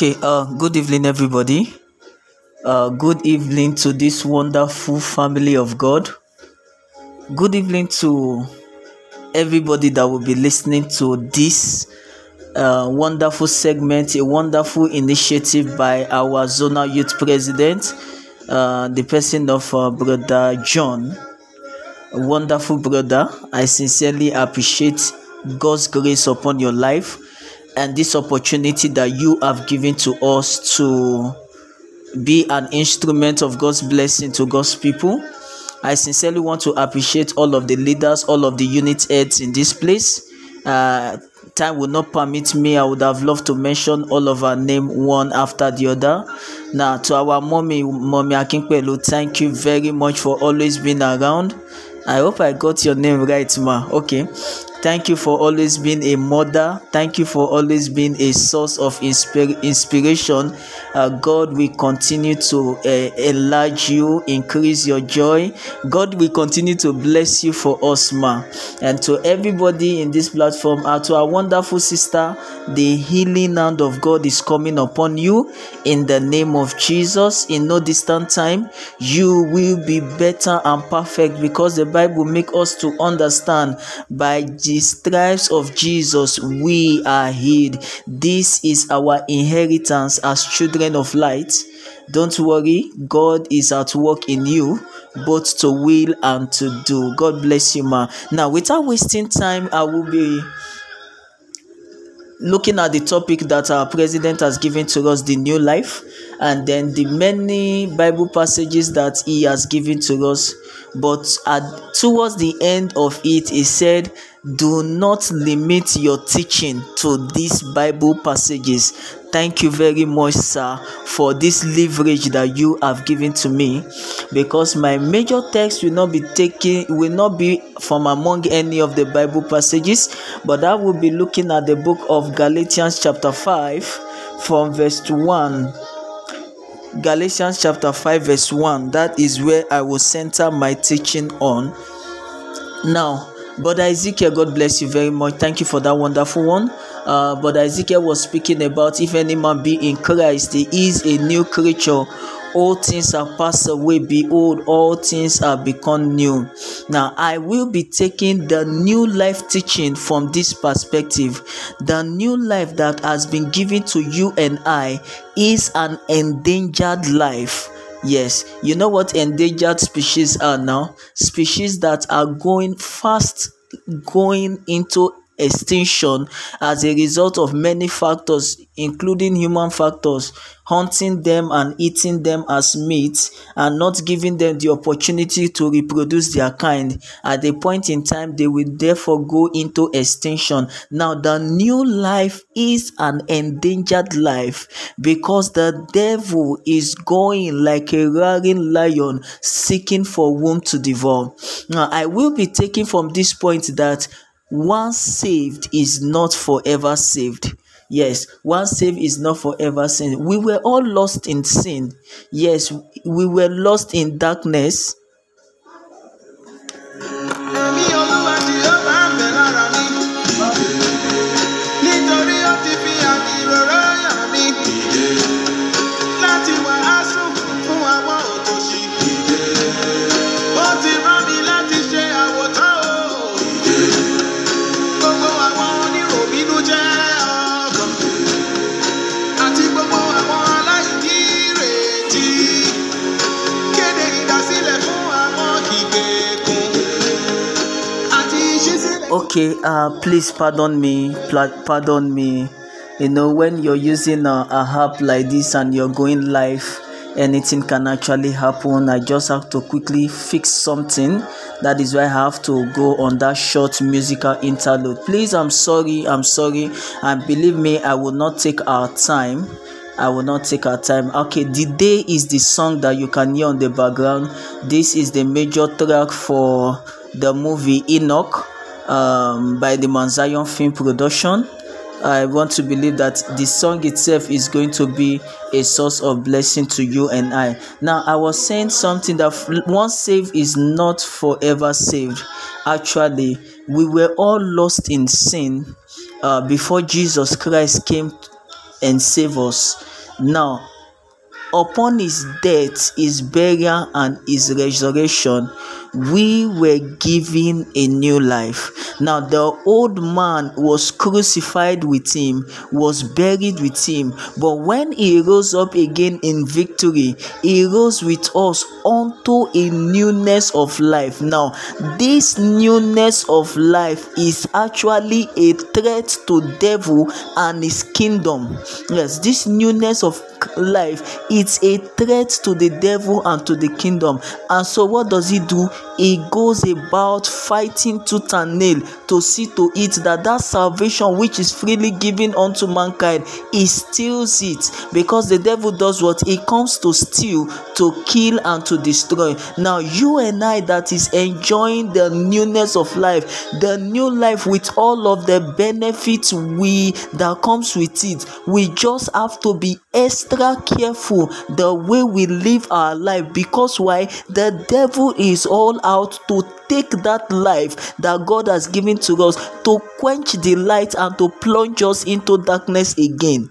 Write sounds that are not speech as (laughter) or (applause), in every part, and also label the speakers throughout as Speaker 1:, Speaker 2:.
Speaker 1: Okay, uh, good evening, everybody. Uh, good evening to this wonderful family of God. Good evening to everybody that will be listening to this uh, wonderful segment, a wonderful initiative by our zonal youth president, uh, the person of uh, Brother John. A wonderful brother. I sincerely appreciate God's grace upon your life and this opportunity that you have given to us to be an instrument of God's blessing to God's people. I sincerely want to appreciate all of the leaders, all of the unit heads in this place. Uh, time will not permit me. I would have loved to mention all of our name one after the other. Now, to our mommy, mommy Akinpelu, thank you very much for always being around. I hope I got your name right, ma. Okay. Thank you for always being a mother. Thank you for always being a source of inspir- inspiration. Uh, God will continue to uh, enlarge you, increase your joy. God will continue to bless you for us, ma. And to everybody in this platform, uh, to our wonderful sister, the healing hand of God is coming upon you in the name of Jesus. In no distant time, you will be better and perfect because the Bible make us to understand by the stripes of Jesus we are healed. This is our inheritance as children of light. Don't worry, God is at work in you both to will and to do. God bless you, ma. Now, without wasting time, I will be looking at the topic that our president has given to us the new life and then the many bible passages that he has given to us. But at towards the end of it he said do not limit your teaching to these bible passages thank you very much sir for this leverage that you have given to me. Because my major text will not be taken will not be from among any of the bible passages but i will be looking at the book of galatians chapter 5 from verse 1 galatians chapter 5 verse 1 that is where i will center my teaching on. Now Brother Ezekiel, God bless you very much. Thank you for that wonderful one. Uh, Brother Ezekiel was speaking about if any man be in Christ, he is a new creature. All things are passed away. Behold, all things are become new. Now, I will be taking the new life teaching from this perspective. The new life that has been given to you and I is an endangered life Yes, you know what endangered species are now? Species that are going fast going into extinction as a result of many factors, including human factors, hunting them and eating them as meat and not giving them the opportunity to reproduce their kind. At a point in time, they will therefore go into extinction. Now, the new life is an endangered life because the devil is going like a roaring lion seeking for whom to devour. Now, I will be taking from this point that once saved is not forever saved. Yes, once saved is not forever saved. We were all lost in sin. Yes, we were lost in darkness. Okay, uh, please pardon me. Pardon me. You know, when you're using a, a app like this and you're going live, anything can actually happen. I just have to quickly fix something. That is why I have to go on that short musical interlude. Please, I'm sorry. I'm sorry. And believe me, I will not take our time. I will not take our time. Okay, the day is the song that you can hear on the background. This is the major track for the movie Enoch um, by the Mount Zion Film Production. I want to believe that the song itself is going to be a source of blessing to you and I. Now, I was saying something that once saved is not forever saved. Actually, we were all lost in sin uh, before Jesus Christ came and saved us. Now, upon his death, his burial, and his resurrection, we were given a new life. Now, the old man was crucified with him, was buried with him, but when he rose up again in victory, he rose with us unto a newness of life. Now, this newness of life is actually a threat to devil and his kingdom. Yes, this newness of life it's a threat to the devil and to the kingdom and so what does he do he goes about fighting tooth and nail to see to it that that salvation which is freely given unto mankind he steals it. Because the devil does what? He comes to steal to kill and to destroy. Now you and i that is enjoying the newness of life the new life with all of the benefits we that comes with it we just have to be extra careful the way we live our life. Because why? The devil is all out to take that life that God has given to us to quench the light and to plunge us into darkness again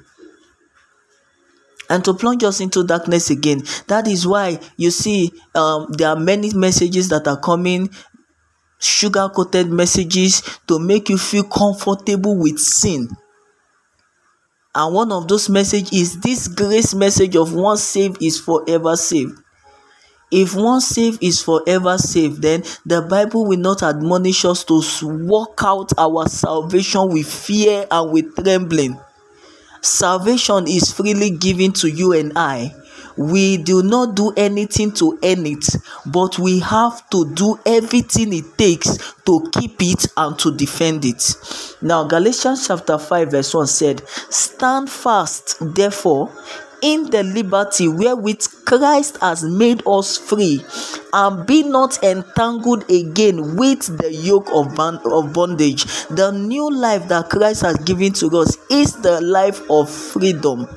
Speaker 1: and to plunge us into darkness again. That is why you see um, there are many messages that are coming, sugar coated messages to make you feel comfortable with sin. And one of those messages is this grace message of once saved is forever saved. If one saved is forever saved, then the Bible will not admonish us to work out our salvation with fear and with trembling. Salvation is freely given to you and I. We do not do anything to earn it, but we have to do everything it takes to keep it and to defend it. Now, Galatians chapter 5, verse 1 said, Stand fast, therefore, in the liberty wherewith Christ has made us free, and be not entangled again with the yoke of, of bondage. The new life that Christ has given to us is the life of freedom.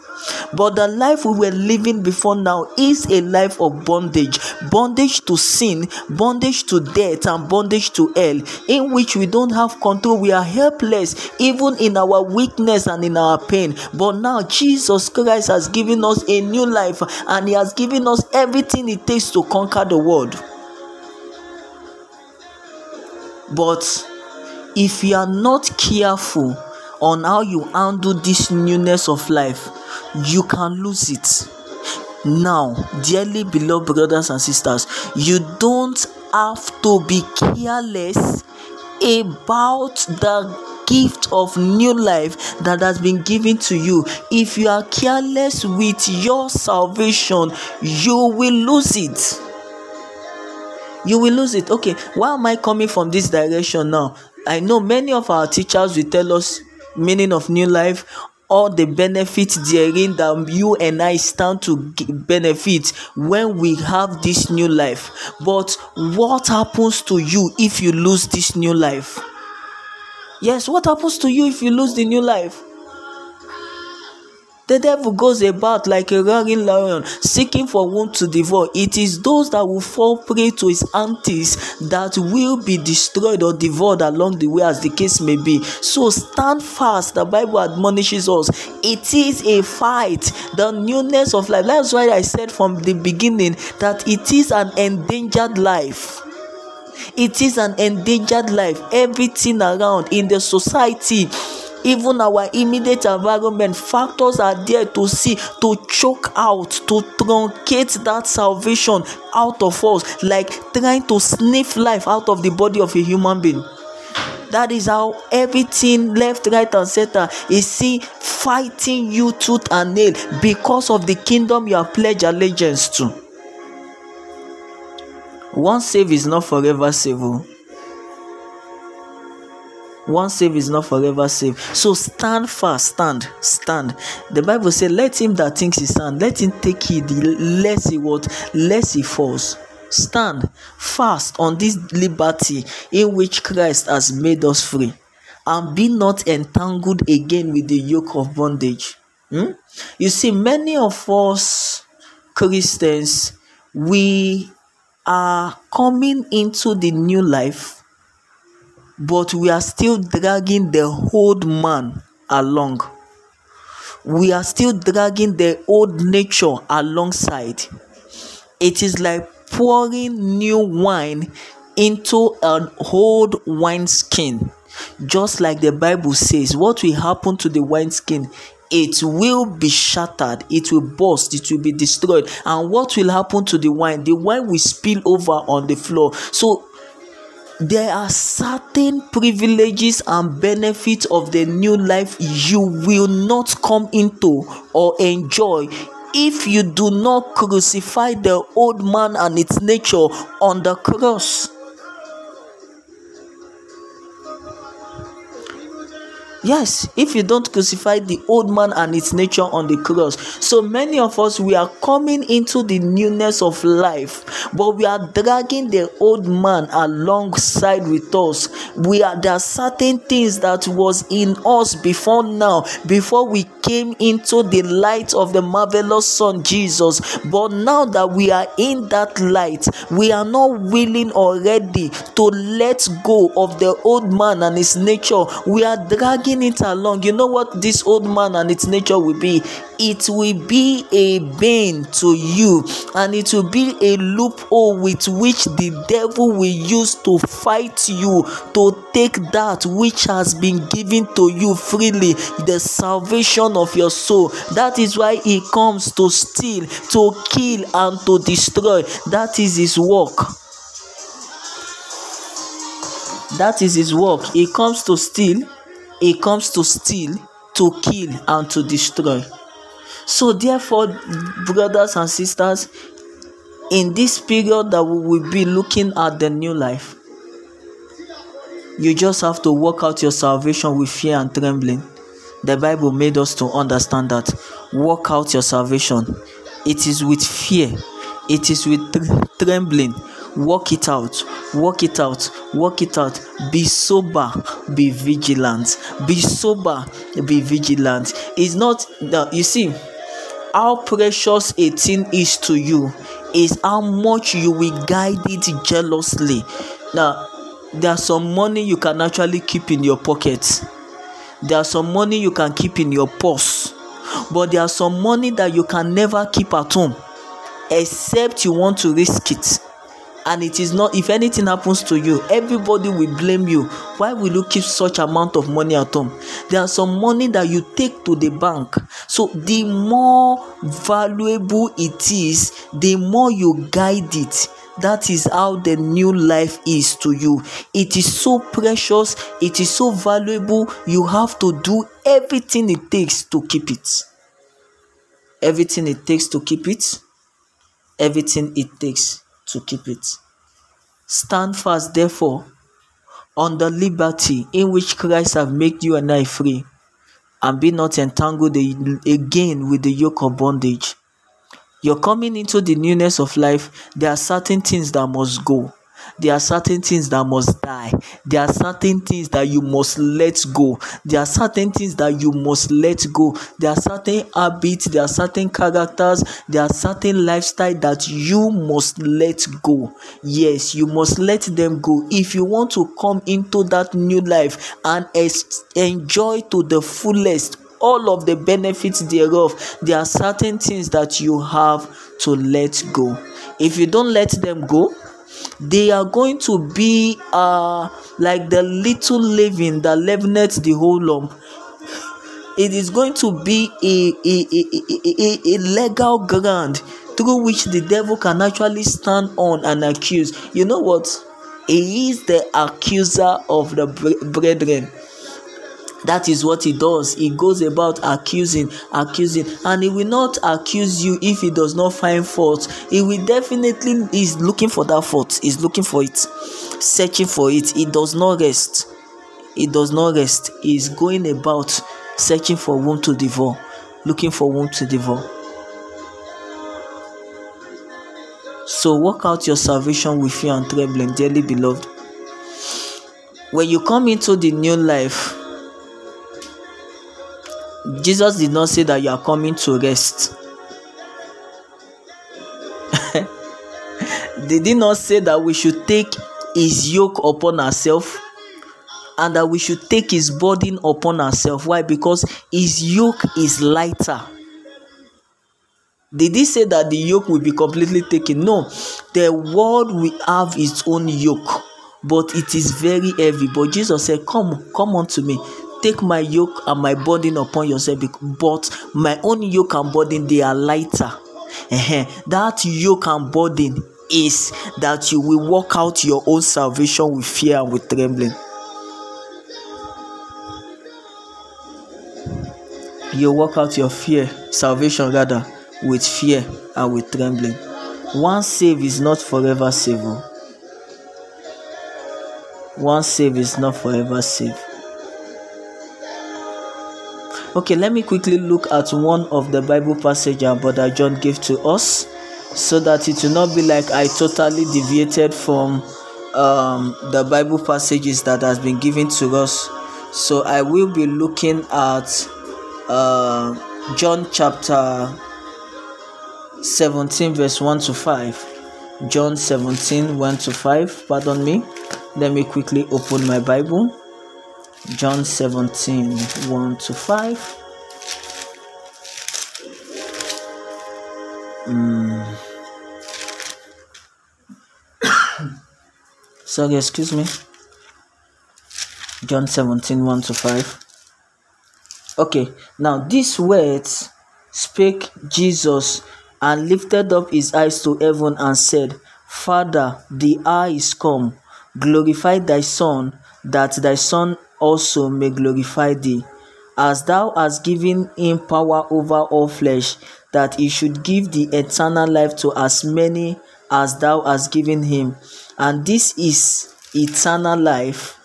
Speaker 1: But the life we were living before now is a life of bondage bondage to sin, bondage to death, and bondage to hell, in which we don't have control. We are helpless even in our weakness and in our pain. But now, Jesus Christ has given us a new life and He has given us everything it takes to conquer the world. But if you are not careful on how you handle this newness of life, you can lose it. Now, dearly beloved brothers and sisters, you don't have to be careless about the gift of new life that has been given to you. If you are careless with your salvation, you will lose it. You will lose it. Okay, why am I coming from this direction now? I know many of our teachers will tell us meaning of new life all the benefits therein that you and I stand to benefit when we have this new life. But what happens to you if you lose this new life? Yes, what happens to you if you lose the new life? The devil goes about like a roaring lion, seeking for whom to devour. It is those that will fall prey to his antics that will be destroyed or devoured along the way, as the case may be. So stand fast. The Bible admonishes us. It is a fight. The newness of life. That's why I said from the beginning that it is an endangered life. It is an endangered life. Everything around in the society even our immediate environment. Factors are there to see to choke out to truncate that salvation out of us like trying to sniff life out of the body of a human being. That is how everything left right and center is see fighting you tooth and nail because of the kingdom you have pledged allegiance to. One save is not forever save oh. One save is not forever save. So stand fast stand stand. The bible say let him that thinks he stand let him take heed lest he what? Lest he falls. Stand fast on this liberty in which christ has made us free. And be not entangled again with the yoke of bondage. Hmm? you see many of us christians we are coming into the new life but we are still dragging the old man along we are still dragging the old nature alongside. It is like pouring new wine into an old wineskin. Just like the Bible says, what will happen to the wineskin? It will be shattered, it will burst, it will be destroyed. And what will happen to the wine? The wine will spill over on the floor. So there are certain privileges and benefits of the new life you will not come into or enjoy if you do not crucify the old man and its nature on the cross. Yes, if you don't crucify the old man and its nature on the cross. So many of us, we are coming into the newness of life, but we are dragging the old man alongside with us. We are there are certain things that was in us before now, before we came into the light of the marvelous Son Jesus. But now that we are in that light, we are not willing or ready to let go of the old man and his nature. We are dragging it along. You know what this old man and its nature will be? It will be a bane to you, and it will be a loophole with which the devil will use to fight you to take that which has been given to you freely the salvation of your soul. That is why he comes to steal, to kill, and to destroy. That is his work. That is his work. He comes to steal, he comes to steal, to kill, and to destroy. So, therefore, brothers and sisters, in this period that we will be looking at the new life, you just have to work out your salvation with fear and trembling. The Bible made us to understand that. Work out your salvation. It is with fear, it is with tr- trembling. Work it out, work it out, work it out. Be sober, be vigilant. Be sober, be vigilant. It's not that you see how precious a thing is to you is how much you will guide it jealously. Now, there's some money you can actually keep in your pocket. There's some money you can keep in your purse. But there's some money that you can never keep at home except you want to risk it and it is not if anything happens to you everybody will blame you. Why will you keep such amount of money at home? There are some money that you take to the bank. So the more valuable it is the more you guide it. That is how the new life is to you. It is so precious it is so valuable you have to do everything it takes to keep it. Everything it takes to keep it. Everything it takes to keep it. Stand fast, therefore, on the liberty in which Christ have made you and I free, and be not entangled again with the yoke of bondage. You're coming into the newness of life. There are certain things that must go. There are certain things that must die. There are certain things that you must let go. There are certain things that you must let go. There are certain habits, there are certain characters, there are certain lifestyle that you must let go. Yes, you must let them go if you want to come into that new life and enjoy to the fullest all of the benefits thereof. There are certain things that you have to let go. If you don't let them go, they are going to be uh like the little leaven that leaveneth the whole lump. It is going to be a a a a, a, legal ground through which the devil can actually stand on and accuse. You know what? He is the accuser of the brethren that is what he does. He goes about accusing accusing. And he will not accuse you if he does not find fault. He will definitely is looking for that fault. He's looking for it searching for it. He does not rest. He does not rest. He's going about searching for whom to devour looking for whom to devour. So work out your salvation with fear and trembling dearly beloved. When you come into the new life Jesus did not say that you are coming to rest. (laughs) did he not say that we should take his yoke upon ourselves and that we should take his burden upon ourselves. Why? Because his yoke is lighter. Did he say that the yoke will be completely taken? No, the world will have its own yoke, but it is very heavy. But Jesus said, Come, come unto me. Take my yoke and my burden upon yourself, but my own yoke and burden they are lighter. That yoke and burden is that you will work out your own salvation with fear and with trembling. You work out your fear, salvation rather, with fear and with trembling. One save is not forever save. Oh. One save is not forever save. Okay, let me quickly look at one of the Bible passages our brother John gave to us so that it will not be like I totally deviated from um, the Bible passages that has been given to us. So I will be looking at uh, John chapter 17 verse 1 to 5 john 17 1 to 5 pardon me. Let me quickly open my bible john 17 1 to 5 mm. (coughs) sorry excuse me john 17 1 to 5 okay now these words spake jesus and lifted up his eyes to heaven and said, Father, the hour is come. Glorify thy Son, that thy Son also may glorify thee, as thou hast given him power over all flesh, that he should give the eternal life to as many as thou hast given him. And this is eternal life,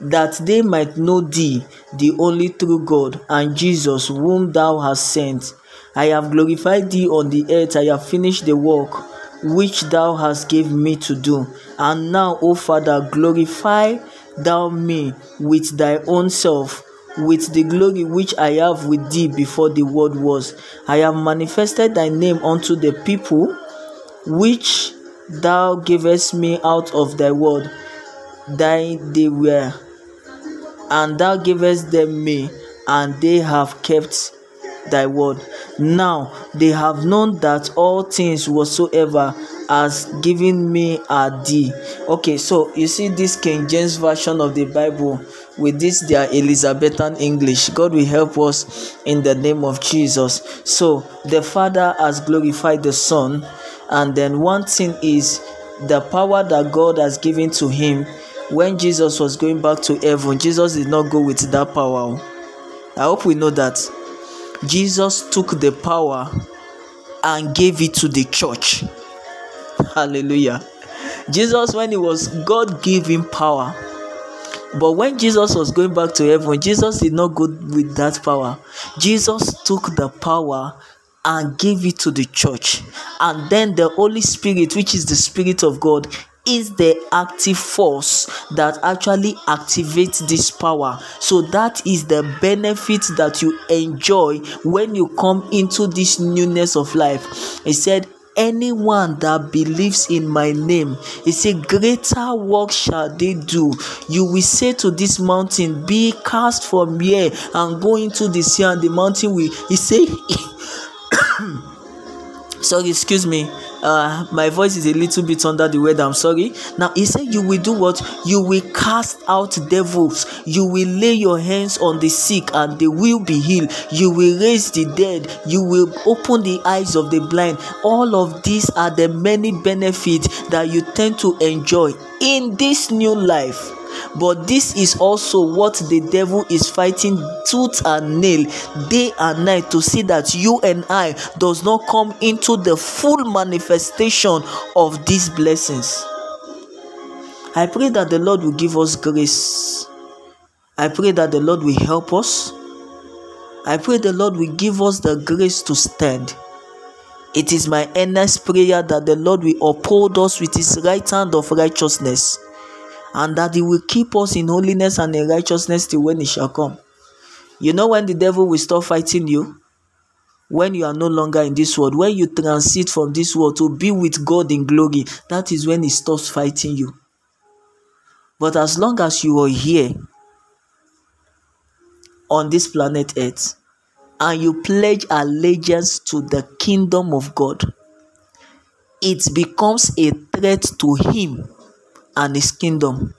Speaker 1: that they might know thee, the only true God, and Jesus, whom thou hast sent. I have glorified thee on the earth, I have finished the work which thou hast given me to do. And now, O Father, glorify thou me with thy own self, with the glory which I have with thee before the world was. I have manifested thy name unto the people which thou gavest me out of thy word. Thine they were and thou gavest them me, and they have kept thy word. Now they have known that all things whatsoever has given me are thee. Okay, so you see this King James version of the Bible with this their Elizabethan English. God will help us in the name of Jesus. So the Father has glorified the Son, and then one thing is the power that God has given to him when Jesus was going back to heaven, Jesus did not go with that power. I hope we know that. Jesus took the power and gave it to the church. Hallelujah. Jesus, when he was, God gave him power. But when Jesus was going back to heaven, Jesus did not go with that power. Jesus took the power and gave it to the church. And then the Holy Spirit, which is the Spirit of God, is the active force that actually activates this power. So that is the benefit that you enjoy when you come into this newness of life. He said, anyone that believes in my name he said greater work shall they do you will say to this mountain be cast from here and go into the sea and the mountain will he say (coughs) sorry excuse me uh my voice is a little bit under the weather i'm sorry. Now he said you will do what? You will cast out devils. You will lay your hands on the sick and they will be healed. You will raise the dead. You will open the eyes of the blind. All of these are the many benefits that you tend to enjoy in this new life but this is also what the devil is fighting tooth and nail day and night to see that you and i does not come into the full manifestation of these blessings. I pray that the lord will give us grace. I pray that the lord will help us. I pray the lord will give us the grace to stand. It is my earnest prayer that the lord will uphold us with his right hand of righteousness and that he will keep us in holiness and in righteousness till when he shall come. You know when the devil will stop fighting you? When you are no longer in this world, when you transit from this world to be with God in glory, that is when he stops fighting you. but as long as you are here on this planet earth and you pledge allegiance to the kingdom of god it becomes a threat to him and his kingdom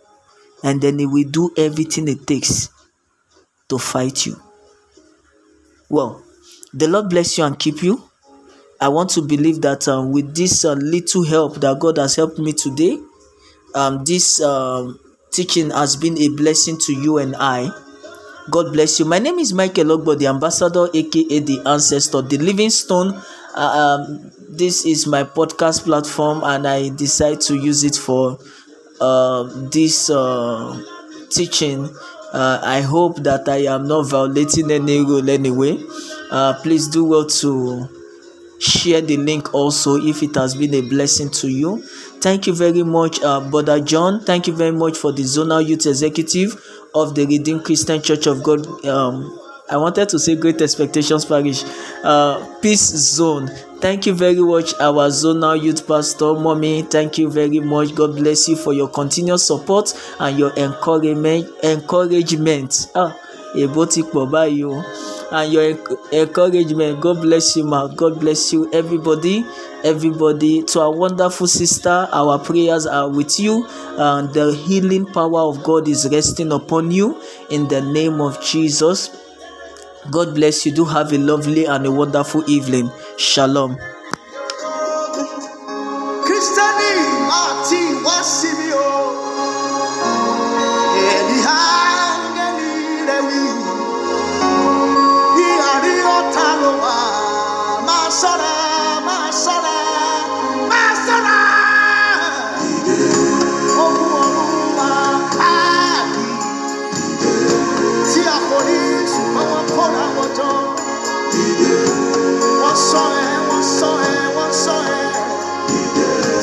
Speaker 1: and then he will do everything it takes to fight you well the lord bless you and keep you i want to believe that um, with this uh, little help that god has helped me today um, this um, teaching has been a blessing to you and i God bless you. My name is Michael Ogbo, the ambassador, aka the ancestor, the living stone. Uh, um, this is my podcast platform, and I decide to use it for uh, this uh, teaching. Uh, I hope that I am not violating any rule anyway. Uh, please do well to share the link also if it has been a blessing to you. Thank you very much, uh, Brother John. Thank you very much for the Zonal Youth Executive of the Redeemed Christian Church of God. Um, I wanted to say Great Expectations Parish, uh, Peace Zone. Thank you very much, our Zonal Youth Pastor, Mommy. Thank you very much. God bless you for your continuous support and your encouragement. Encouragement. Ah, èbó ti pọ̀ báyìí o. And your enc- encouragement. God bless you, ma. God bless you, everybody. Everybody, to our wonderful sister, our prayers are with you, and the healing power of God is resting upon you in the name of Jesus. God bless you. Do have a lovely and a wonderful evening. Shalom.